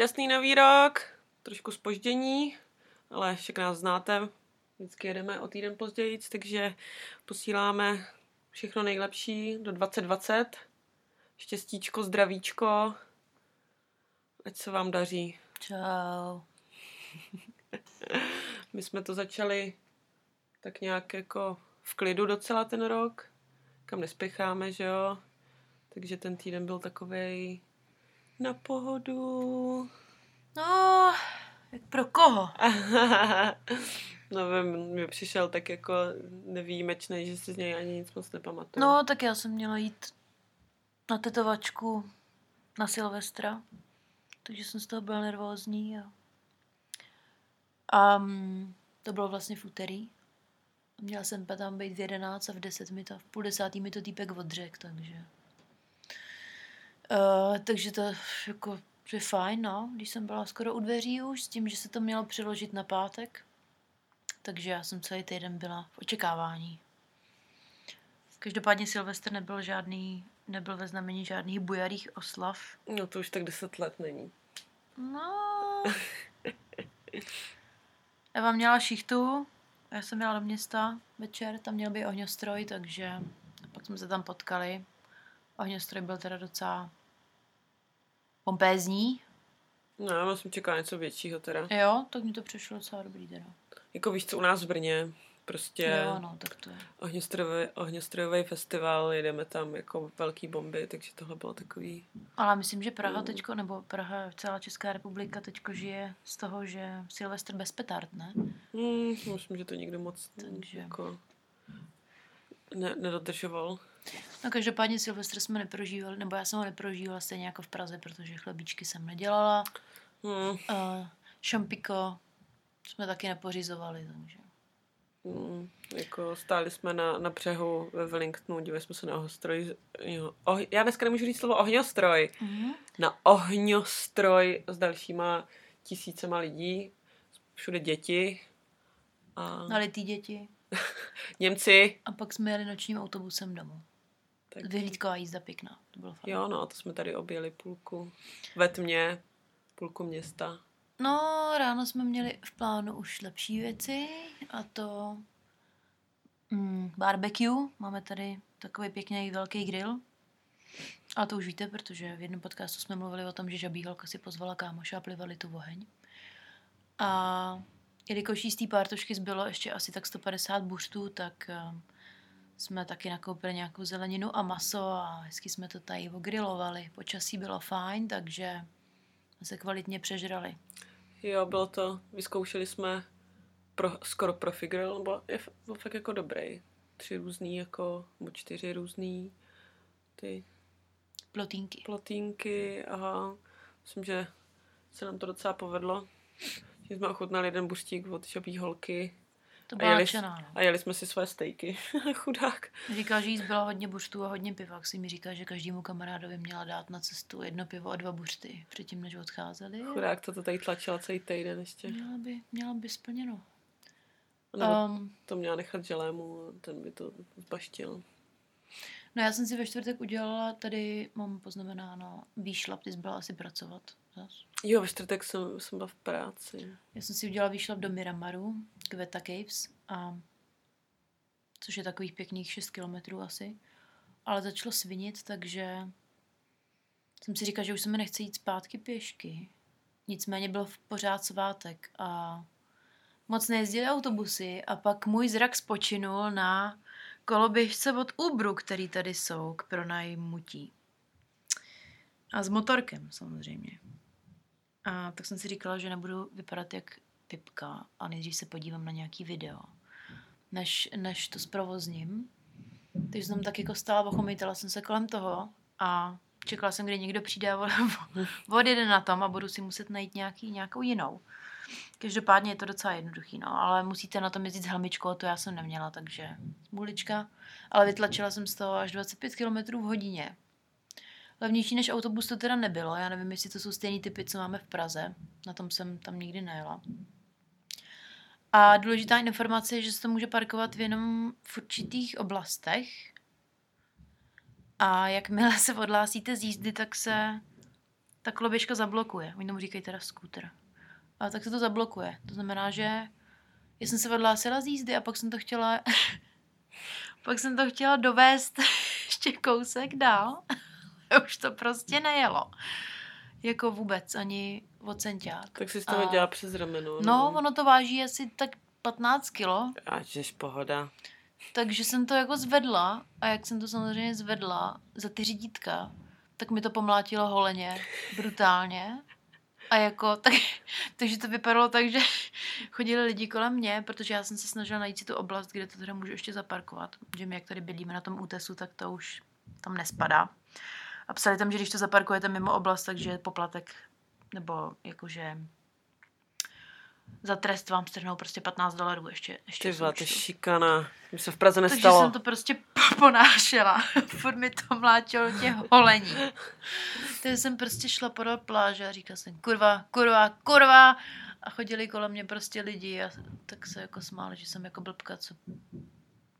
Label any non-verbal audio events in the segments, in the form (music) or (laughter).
Šťastný nový rok, trošku spoždění, ale však nás znáte, vždycky jedeme o týden později, takže posíláme všechno nejlepší do 2020. Štěstíčko, zdravíčko, ať se vám daří. Čau. (laughs) My jsme to začali tak nějak jako v klidu docela ten rok, kam nespěcháme, že jo. Takže ten týden byl takovej na pohodu. No, jak pro koho? (laughs) no, mi přišel tak jako nevýjimečný, že si z něj ani nic moc nepamatuju. No, tak já jsem měla jít na tetovačku na Silvestra, takže jsem z toho byla nervózní a um, to bylo vlastně v úterý. Měla jsem tam být v 11 a v 10 mi to, v půl desátý mi to týpek odřek, takže... Uh, takže to jako je fajn, no, když jsem byla skoro u dveří už, s tím, že se to mělo přeložit na pátek. Takže já jsem celý týden byla v očekávání. Každopádně Silvestr nebyl žádný, nebyl ve znamení žádných bujarých oslav. No to už tak deset let není. No. (laughs) Eva měla šichtu, já jsem měla do města večer, tam měl být ohňostroj, takže pak jsme se tam potkali. Ohňostroj byl teda docela pompézní. No, já jsem čekala něco většího teda. Jo, tak mi to přišlo docela dobrý teda. Jako víš co, u nás v Brně prostě jo, no, tak to je. Ohňostrojový, ohňostrojový festival, jedeme tam jako velký bomby, takže tohle bylo takový... Ale myslím, že Praha teďko, nebo Praha, celá Česká republika teďko žije z toho, že Silvestr bez petard, ne? Mm, myslím, že to nikdo moc takže... jako ne, nedodržoval. No každopádně Silvestr jsme neprožívali, nebo já jsem ho neprožívala stejně jako v Praze, protože chlebíčky jsem nedělala. Hmm. Uh, šampiko jsme taky nepořizovali, takže... Hmm, jako stáli jsme na, na břehu ve Wellingtonu, dívali jsme se na ohňostroj. Oh, já dneska nemůžu říct slovo ohňostroj. Mm-hmm. Na ohňostroj s dalšíma tisícema lidí, všude děti. A... Nalitý děti. (laughs) Němci. A pak jsme jeli nočním autobusem domů. Tak... Vyhlídková jízda pěkná. To bylo fajn. Jo, no, to jsme tady objeli půlku ve tmě, půlku města. No, ráno jsme měli v plánu už lepší věci a to mm, barbecue. Máme tady takový pěkný velký grill. A to už víte, protože v jednom podcastu jsme mluvili o tom, že žabíholka si pozvala kámoša a plivali tu oheň. A jelikož jí z té pártošky zbylo ještě asi tak 150 buřtů, tak uh, jsme taky nakoupili nějakou zeleninu a maso a hezky jsme to tady ogrilovali. Počasí bylo fajn, takže se kvalitně přežrali. Jo, bylo to, vyzkoušeli jsme pro, skoro profi grill, nebo je byl fakt jako dobrý. Tři různý, jako, nebo čtyři různý ty plotínky. Plotínky a myslím, že se nám to docela povedlo. Že jsme ochutnali jeden buštík od šabí holky to byla a jeli, nadšená, no. a jeli jsme si své stejky. (laughs) Chudák. Říká, že jí zbyla hodně buřtů a hodně piva. Si mi říká, že každému kamarádovi měla dát na cestu jedno pivo a dva buřty předtím, než odcházeli. Chudák, to to tady tlačila celý týden ještě. Měla by, měla by splněno. No, um, to měla nechat želému a ten by to zbaštil. No já jsem si ve čtvrtek udělala, tady mám poznamenáno výšlap, ty jsi byla asi pracovat zas. Jo, ve čtvrtek jsem, jsem byla v práci. Já jsem si udělala výšlap do Miramaru, Kveta Caves, a, což je takových pěkných 6 kilometrů asi. Ale začalo svinit, takže jsem si říkala, že už se mi nechce jít zpátky pěšky. Nicméně byl v pořád svátek a moc nejezdili autobusy a pak můj zrak spočinul na koloběžce od Ubru, který tady jsou k pronajmutí. A s motorkem samozřejmě. A tak jsem si říkala, že nebudu vypadat jak typka a nejdřív se podívám na nějaký video, než, než to zprovozním. Takže jsem tak jako stála, ochomítala jsem se kolem toho a čekala jsem, kdy někdo přijde a (laughs) odjede na tom a budu si muset najít nějaký, nějakou jinou. Každopádně je to docela jednoduchý, no, ale musíte na tom jezdit s helmičkou, to já jsem neměla, takže smulička. Ale vytlačila jsem z toho až 25 km v hodině. Levnější než autobus to teda nebylo, já nevím, jestli to jsou stejný typy, co máme v Praze, na tom jsem tam nikdy nejela. A důležitá informace je, že se to může parkovat v jenom v určitých oblastech. A jakmile se odhlásíte z jízdy, tak se ta koloběžka zablokuje. Oni tomu říkají teda skúter. A tak se to zablokuje. To znamená, že já jsem se odhlásila z jízdy a pak jsem to chtěla (laughs) pak jsem to chtěla dovést (laughs) ještě kousek dál. (laughs) Už to prostě nejelo. Jako vůbec, ani centiák. Tak si z toho A- dělá přes rameno. No, ono to váží asi tak 15 kilo, A žeš pohoda. takže jsem to jako zvedla a jak jsem to samozřejmě zvedla za ty řídítka, tak mi to pomlátilo holeně, brutálně. A jako, (laughs) tak, takže to vypadalo tak, že (laughs) chodili lidi kolem mě, protože já jsem se snažila najít si tu oblast, kde to teda můžu ještě zaparkovat. Že my, jak tady bydlíme na tom útesu, tak to už tam nespadá. A psali tam, že když to zaparkujete mimo oblast, takže je poplatek, nebo jakože za trest vám strhnou prostě 15 dolarů ještě. ještě Ty to šikana. Mi se v Praze Takže nestalo. jsem to prostě (laughs) ponášela. (laughs) Furt mi to mlátilo těch holení. (laughs) Takže jsem prostě šla podél pláže a říkala jsem kurva, kurva, kurva. A chodili kolem mě prostě lidi a tak se jako smáli, že jsem jako blbka, co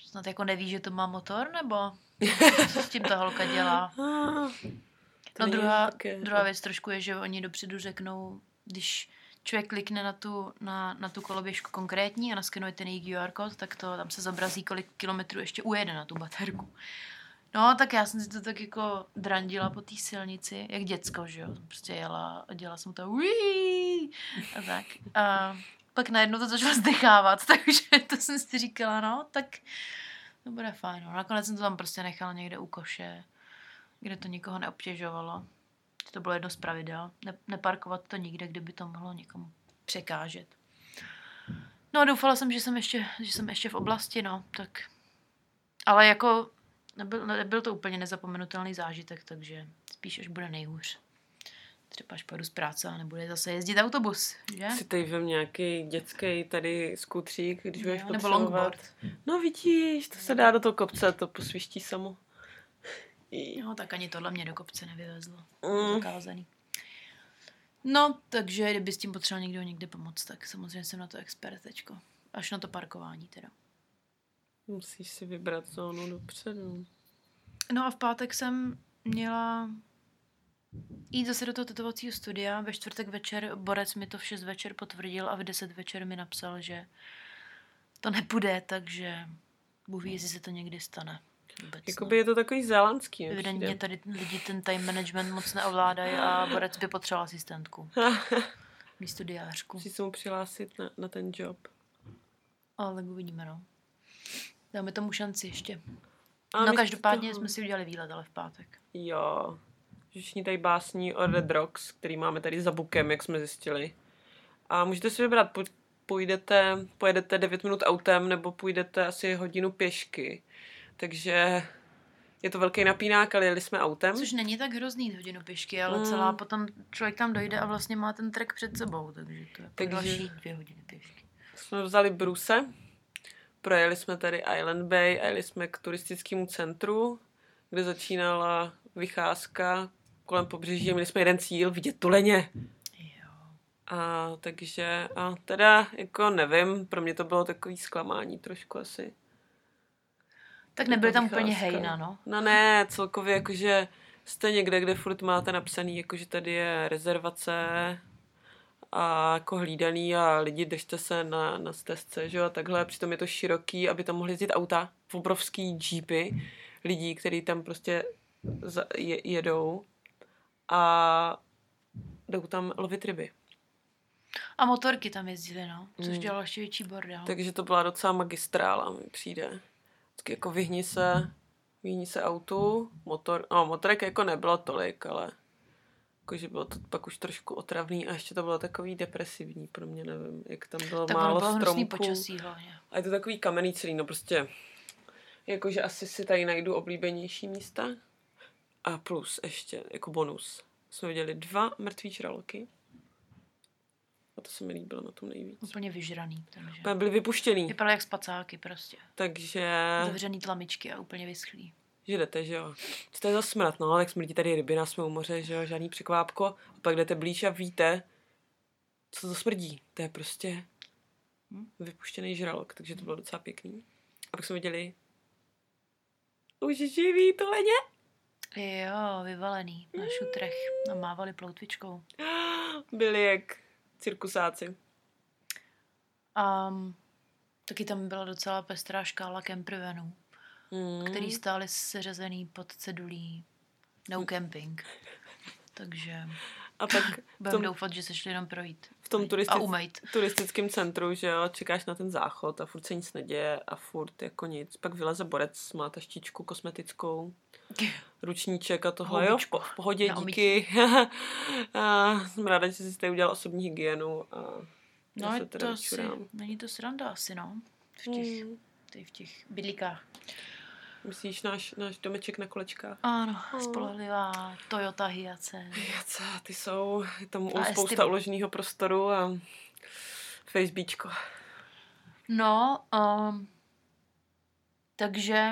snad jako neví, že to má motor, nebo co s tím ta holka dělá. (laughs) Ah, No druhá, druhá věc trošku je, že oni dopředu řeknou, když člověk klikne na tu, na, na tu koloběžku konkrétní a naskenuje ten její QR kód, tak to tam se zobrazí, kolik kilometrů ještě ujede na tu baterku. No, tak já jsem si to tak jako drandila po té silnici, jak děcko, že jo. Prostě jela a dělala jsem to uí, a tak. A pak najednou to začalo zdechávat, (laughs) takže to jsem si říkala, no, tak to bude fajn. Nakonec jsem to tam prostě nechala někde u koše, kde to nikoho neobtěžovalo. To bylo jedno z pravidel. Ne, neparkovat to nikde, kde by to mohlo někomu překážet. No a doufala jsem, že jsem ještě, že jsem ještě v oblasti, no, tak... Ale jako nebyl, nebyl to úplně nezapomenutelný zážitek, takže spíš až bude nejhůř. Třeba až pojedu z práce a nebude zase jezdit autobus, že? Si tady vem nějaký dětský tady skutřík, když budeš nebo longboard. No vidíš, to se dá do toho kopce, to posviští samo. No, tak ani tohle mě do kopce nevyvezlo. Mm. Zakázaný. No, takže kdyby s tím potřeboval někdo někde pomoct, tak samozřejmě jsem na to expert teďko. Až na to parkování teda. Musíš si vybrat zónu dopředu. No a v pátek jsem měla jít zase do toho tetovacího studia. Ve čtvrtek večer Borec mi to v 6 večer potvrdil a v 10 večer mi napsal, že to nepůjde, takže Bůh ví, jestli se to někdy stane. Vůbec, Jakoby je to takový zélandský. mi Evidentně tady lidi ten time management moc neovládají a Borec by potřeboval asistentku (laughs) místo diářku. Musíš se mu přihlásit na, na ten job. Ale tak uvidíme, no. Dáme tomu šanci ještě. A no každopádně toho- jsme si udělali výlet, ale v pátek. Jo. Že všichni tady básní o Red Rocks, který máme tady za bukem, jak jsme zjistili. A můžete si vybrat, půjdete, pojedete 9 minut autem, nebo půjdete asi hodinu pěšky. Takže je to velký napínák, ale jeli jsme autem. Což není tak hrozný jít hodinu pěšky, ale Mm. celá potom člověk tam dojde a vlastně má ten trek před sebou, takže to je jako Takže- další dvě hodiny pěšky. Jsme vzali Bruse, projeli jsme tady Island Bay a jeli jsme k turistickému centru, kde začínala vycházka kolem pobřeží měli jsme jeden cíl, vidět tuleně. Jo. A takže, a teda, jako nevím, pro mě to bylo takový zklamání trošku asi. Tak nebyly tam úplně hejna, no. No ne, celkově jakože jste někde, kde furt máte napsaný, jakože tady je rezervace a jako hlídaný a lidi držte se na, na stezce, že jo, a takhle, přitom je to široký, aby tam mohli jezdit auta, obrovský jeepy lidí, kteří tam prostě za, je, jedou a jdou tam lovit ryby. A motorky tam jezdily, no, což Mm. dělalo ještě větší bordel. Takže to byla docela magistrála, mi přijde. Tak jako vyhni se, vyhni se autu, motor, no motorek jako nebylo tolik, ale jakože bylo to pak už trošku otravný a ještě to bylo takový depresivní pro mě, nevím, jak tam bylo tak málo bylo stromků. počasí hlavně. A je to takový kamenný celý, no prostě, jakože asi si tady najdu oblíbenější místa. A plus ještě, jako bonus, jsme viděli dva mrtvý žraloky. A to se mi líbilo na tom nejvíc. Úplně vyžraný, takže. Úplně byli vypuštěný, Vypadaly jak spacáky prostě. takže... Zavřený tlamičky a úplně vyschlý. že jdete, že jo. Co to je za smrad, no, tak smrdí tady ryby, jsme u moře, že jo, žádný překvápko. A pak jdete blíž a víte, co to smrdí. To je prostě Hm. vypuštěný žralok, takže to bylo docela pěkný. A pak jsme viděli už živý tuleně. Jo, vyvalený na šutrech a mávali ploutvičkou. (gasps) Byli jak cirkusáci. A taky tam byla docela pestrá škála campervanů, Mm. který stály seřazený pod cedulí no camping. Takže A pak (laughs) budeme tom, doufat, že se šli jenom projít. v tom a turistic, umejt. turistickém centru, že jo, čekáš na ten záchod a furt se nic neděje a furt jako nic. Pak vyleze borec, má taštičku kosmetickou, ručníček a tohle, jo, v, pohodě, na díky. (laughs) a jsem ráda, že jsi tady udělal osobní hygienu a No, se teda to asi, není to sranda asi, no. V těch, Mm. tady v těch bydlíkách. Myslíš náš, náš domeček na kolečkách? Ano, Oh. spolehlivá Toyota Hiace. Jace, ty jsou, je tam A spousta Estivo. uloženého prostoru a Facebookčko. No, um, takže,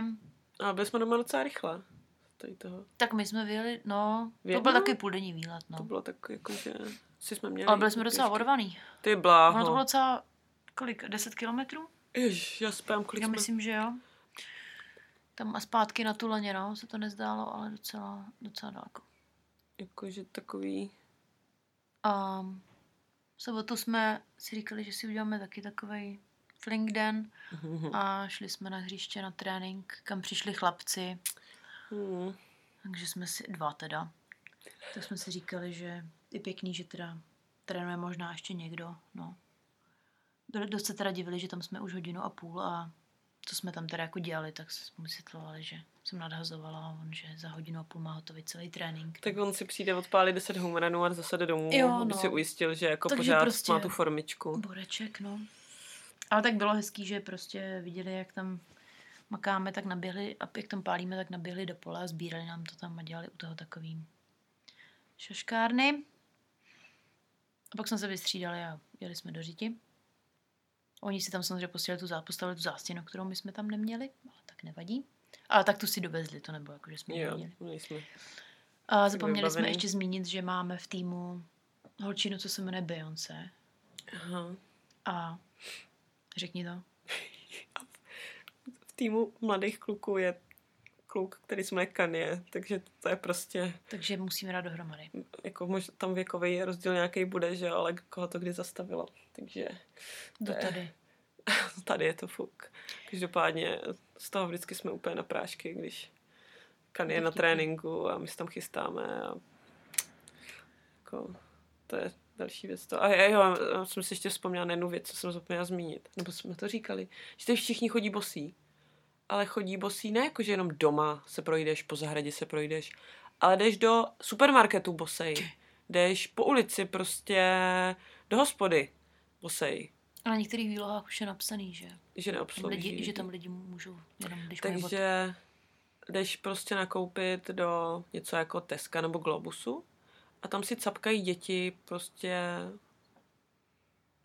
A byli jsme doma docela rychle. Tady toho. tak my jsme vyjeli, no, V to byl takový půldenní výlet, To no. bylo tak jako, že si jsme měli... Ale byli jsme docela odvaný. Ty Ono to bláho. bylo docela, kolik, 10 kilometrů? Jež, já spám, kolik Já jsme... myslím, že jo. Tam a zpátky na tu leně, no, se to nezdálo, ale docela, docela daleko. Jakože takový... A v sobotu jsme si říkali, že si uděláme taky takový fling den a šli jsme na hřiště na trénink, kam přišli chlapci, Hmm. takže jsme si, dva teda, tak jsme si říkali, že je pěkný, že teda trénuje možná ještě někdo, no. Do- Dost se teda divili, že tam jsme už hodinu a půl a co jsme tam teda jako dělali, tak jsme vysvětlovali, že jsem nadhazovala a on, že za hodinu a půl má hotový celý trénink. Tak on si přijde odpálit 10 homeranů a zase jde domů, Jo, aby no. si ujistil, že jako Takže pořád prostě- má tu formičku. Boreček, no. Ale tak bylo hezký, že prostě viděli, jak tam makáme, tak naběhli, a jak tam pálíme, tak naběhli do pole a sbírali nám to tam a dělali u toho takový šaškárny. A pak jsme se vystřídali a jeli jsme do říti. Oni si tam samozřejmě postavili tu, zá- postavili tu zástěnu, kterou my jsme tam neměli, ale tak nevadí. Ale tak tu si dovezli, to nebo jako, že jsme Jo, neměli. nejsme. A zapomněli jsme vybavený. ještě zmínit, že máme v týmu holčinu, co se jmenuje Beyoncé. Aha. A řekni to. Týmu mladých kluků je kluk, který se jmenuje Kanye, takže to je prostě, Takže musíme dát dohromady. jako možná tam věkový rozdíl nějaký bude, že ale koho to kdy zastavilo. Takže Do je- tady. (laughs) tady je to fuk. Každopádně z toho vždycky jsme úplně na prášky, když Kanye je na tréninku a my se tam chystáme a jako, to je další věc. To. A jo, já jsem si ještě vzpomněla na jednu věc, co jsem zapomněla zmínit. Nebo jsme to říkali, že tady všichni chodí bosí. Ale chodí bosí ne jako, že jenom doma se projdeš, po zahradě se projdeš, ale jdeš do supermarketu bosej. Jdeš po ulici prostě do hospody bosej. A na některých výlohách už je napsaný, že, Že tam neobslouží. lidi, že tam lidi můžou jenom když. Takže jdeš prostě nakoupit do něco jako Teska nebo Globusu a tam si capkají děti prostě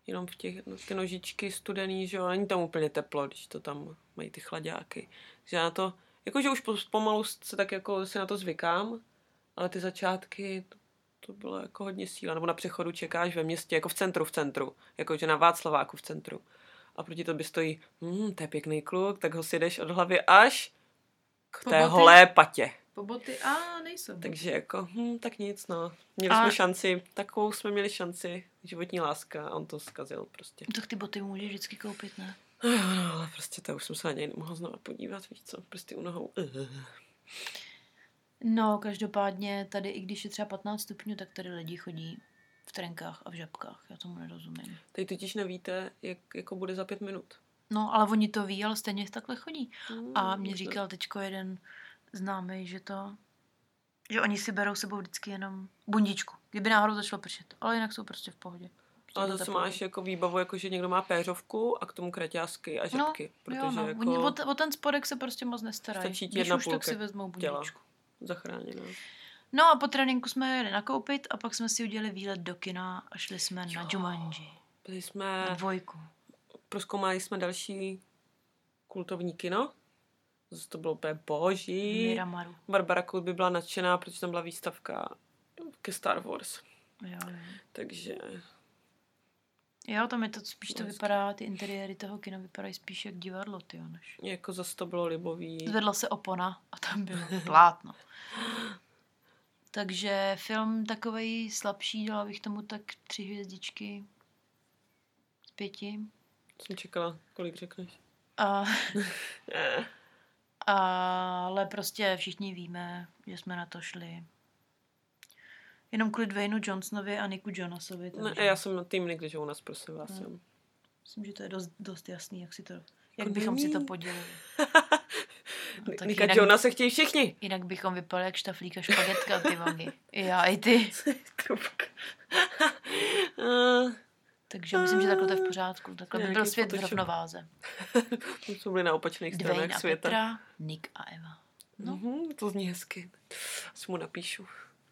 jenom v těch, no, ty nožičky studený, že jo, není tam úplně teplo, když to tam mají ty chladáky. Takže na to, jakože už po- pomalu se tak jako si na to zvykám, ale ty začátky, to, to bylo jako hodně síla. Nebo na přechodu čekáš ve městě, jako v centru, v centru, jakože na Václaváku v centru. A proti tobě stojí, hm, to je pěkný kluk, tak ho si jdeš od hlavy až k Po té boty? holé patě. Po boty? A nejsou. Takže jako, hm, tak nic, no. Měli A- jsme šanci, takovou jsme měli šanci, životní láska a on to zkazil prostě. Tak ty boty můžeš vždycky koupit, ne? No, (sighs) no, ale prostě to už jsem se na něj nemohla znova podívat, víš co, prostě u nohou. (sighs) No, každopádně tady, i když je třeba 15 stupňů, tak tady lidi chodí v trenkách a v žabkách. Já tomu nerozumím. Teď totiž nevíte, jak jako bude za pět minut. No, ale oni to ví, ale stejně takhle chodí. A Hmm, mě říkal teďko jeden známý, že to, že oni si berou sebou vždycky jenom bundičku, kdyby náhodou začalo pršet. Ale jinak jsou prostě v pohodě. Prostě Ale zase máš jako výbavu, jako že někdo má péřovku a k tomu kraťásky a žabky. protože jo, no. jako Oni o, t- o, ten spodek se prostě moc nestarají. Stačí ti Když jedna už, tak si vezmou těla. bundičku. zachráněná. No a po tréninku jsme jeli nakoupit a pak jsme si udělali výlet do kina a šli jsme na Jo. Jumanji. Byli Na jsme, dvojku. Proskoumali jsme další kultovní kino. Zase to bylo úplně boží. Miramaru. Barbara Kout by byla nadšená, protože tam byla výstavka ke Star Wars. Jo, jo. Takže Jo, tam je to spíš to vypadá, ty interiéry toho kina vypadají spíš jak divadlo, ty než. jako zase to bylo libový. Zvedla se opona a tam bylo (laughs) plátno. Takže film takovej slabší, dala bych tomu tak tři hvězdičky z pěti. Jsem čekala, kolik řekneš. A, (laughs) Eh, ale prostě všichni víme, že jsme na to šli. Jenom kvůli Dwaynu Johnsonovi a Niku Jonasovi. Ne, Takže já jsem na tým Nick Jonas, prosím vás. Jsem. myslím, že to je dost, dost jasný, jak si to, jak Jako bychom si to podělili. (laughs) No, Nika jinak- Jonas se chtějí všichni. Jinak bychom vypadali jak štaflíka špagetka, ty vangy. (laughs) I já, i ty. Trubka. Takže myslím, že takhle to je v pořádku. Takhle by byl svět v rovnováze. (laughs) To jsme byli na opačných Dwayne stranách a světa. Petra, Nick a Eva. No. Mhm, to zní hezky. Asi mu napíšu.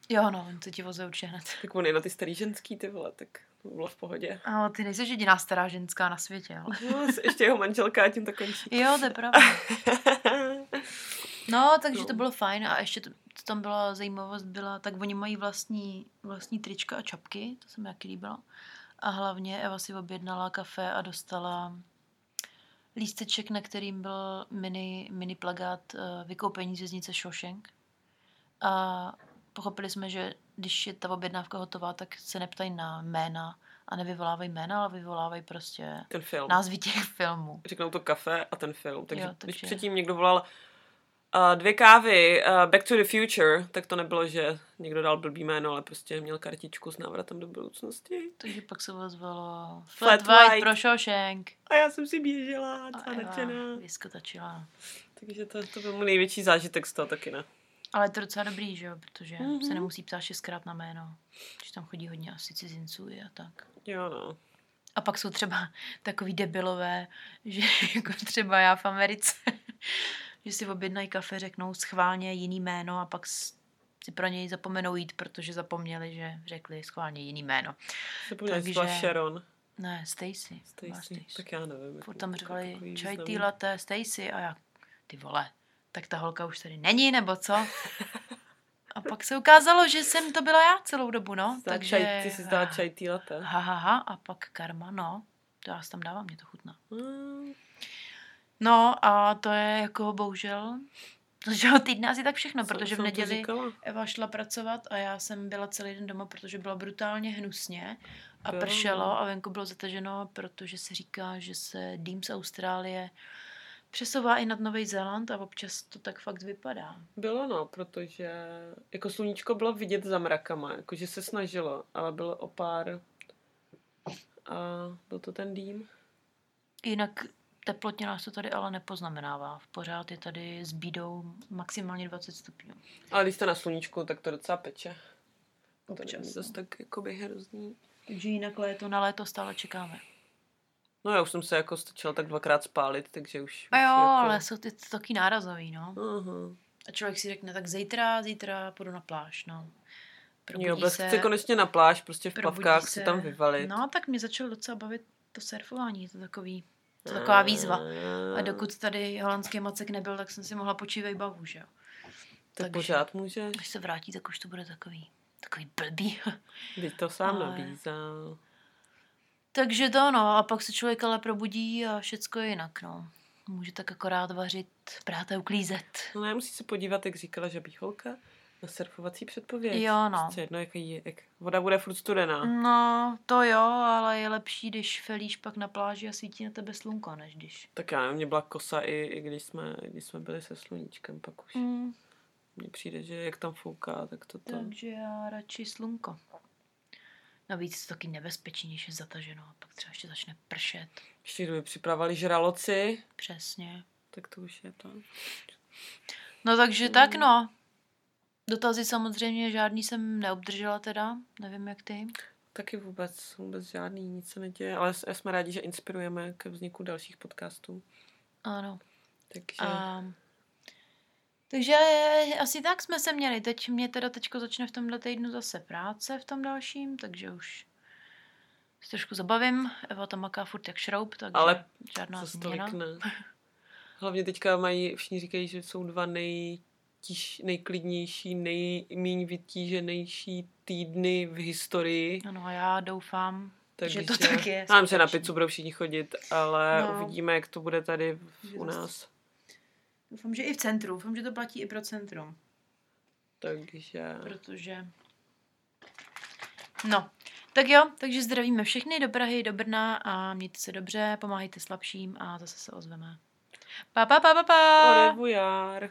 Jo, no, on to ti voze určitě hned. Tak on je na ty starý ženský, ty vole, tak bylo v pohodě. Ale ty nejsi jediná stará ženská na světě, ale... No, ještě jeho manželka a tím to končí. Jo, to je pravda. No, takže to bylo fajn a ještě to, to tam byla zajímavost, byla, tak oni mají vlastní, vlastní trička a čapky, to se mi jaký líbilo. A hlavně Eva si objednala kafe a dostala lísteček, na kterým byl mini, mini plagát uh, vykoupení z věznice Shawshank. A pochopili jsme, že když je ta objednávka hotová, tak se neptají na jména a nevyvolávají jména, ale vyvolávají prostě Ten film. názvy těch filmů. Řeknou to kafe a ten film. Takže, jo, takže- když předtím někdo volal uh, dvě kávy, uh, Back to the Future, tak to nebylo, že někdo dal blbý jméno, ale prostě měl kartičku s návratem do budoucnosti. Takže pak se ozvalo Flat Flat, White White. pro Shawshank. A já jsem si běžela, A celá nadšená. vyskotačila. Takže to, to byl můj největší zážitek z toho taky, ne? Ale je to docela dobrý, že jo, protože Mhm. mm-hmm. se nemusí ptát šestkrát na jméno. Že tam chodí hodně asi cizinců a tak. Jo, no. A pak jsou třeba takový debilové, že (laughs) jako třeba já v Americe, že si objednají kafe, řeknou schválně jiný jméno a pak si pro něj zapomenou jít, protože zapomněli, že řekli schválně jiný jméno. Zapomněla, že Takže- Sharon. Ne, Stacy. Stacy. Stacy. Tak já nevím. Furt tam říkali čaj tý latte Stacy a já, ty vole, tak ta holka už tady není, nebo co? (laughs) A pak se ukázalo, že jsem to byla já celou dobu, no. Zdá Takže... čaj, ty jsi zdala čaj tý latte. Ha, ha, ha, a pak karma, no. To já si tam dávám, mě to chutná. Mm, No a to je jako bohužel z toho týdne asi tak všechno, protože v neděli. Eva šla pracovat a já jsem byla celý den doma, protože bylo brutálně hnusně a pršelo no. a venku bylo zataženo, protože se říká, že se dým z Austrálie přesouvá i nad Nový Zéland a občas to tak fakt vypadá. Bylo no, protože jako sluníčko bylo vidět za mrakama, jakože se snažilo, ale bylo o pár a byl to ten dým. Jinak teplotně nás to tady ale nepoznamenává. V pořád je tady s bídou maximálně 20 stupňů. Ale když jste na sluníčku, tak to docela peče. To Občas, není zase tak jakoby hrozný. Takže jinak léto na léto stále čekáme. No já už jsem se jako stačila tak dvakrát spálit, takže už... A jo, jako... ale jsou ty taky nárazový, no. Aha. A člověk si řekne, tak zítra, zítra půjdu na pláž, no. Probudí Jo, bez chce konečně na pláž, prostě v probudí plavkách se tam vyvalit. No, tak mě začalo docela bavit to surfování, to takový, to je taková výzva. A dokud tady holandský macek nebyl, tak jsem si mohla počívat bavu, že jo. Tak takže- pořád můžeš. Až se vrátí, tak už to bude takový, takový blbý. (laughs) Teď to sám Ale- nabízel. Takže to no, a pak se člověk ale probudí a všecko je jinak, no. Může tak akorát vařit, prát a uklízet. No nemusí se podívat, jak říkala žabí holka, na surfovací předpověď. Jo, no. Prostě jedno, jaký je, jak voda bude furt studená. No, to jo, ale je lepší, když felíš pak na pláži a svítí na tebe slunko, než když... Tak já nevím, mě byla kosa i, i když, jsme, když jsme byli se sluníčkem, pak už Mm, mně přijde, že jak tam fouká, tak to to... takže já radši slunko. Navíc to taky nebezpečí, když je zataženo a pak třeba ještě začne pršet. Ještě kdyby připravovali žraloci, Přesně. tak to už je to. No takže tak no. Dotazy samozřejmě žádný jsem neobdržela teda, nevím jak ty. Taky vůbec, vůbec žádný, nic se neděje, ale jsme rádi, že inspirujeme ke vzniku dalších podcastů. Ano. Takže A, takže asi tak jsme se měli. Teď mě teda teďko začne v tomhle týdnu zase práce v tom dalším, takže už se trošku zabavím. Eva tam maká furt jak šroub, takže Ale žádná změna. (laughs) Hlavně teďka mají, všichni říkají, že jsou dva nejtíž, nejklidnější, nejméně vytíženější týdny v historii. Ano, a já doufám, Takže že to tak je. Mám, že na pizzu budou všichni chodit, ale No. uvidíme, jak to bude tady v- u nás. Doufám, že i v centru. Doufám, že to platí i pro centrum. Takže... Protože... No, tak jo, takže zdravíme všechny do Prahy, do Brna a mějte se dobře, pomáhejte slabším a zase se ozveme. Pa, pa, pa, pa, pa. Revoir.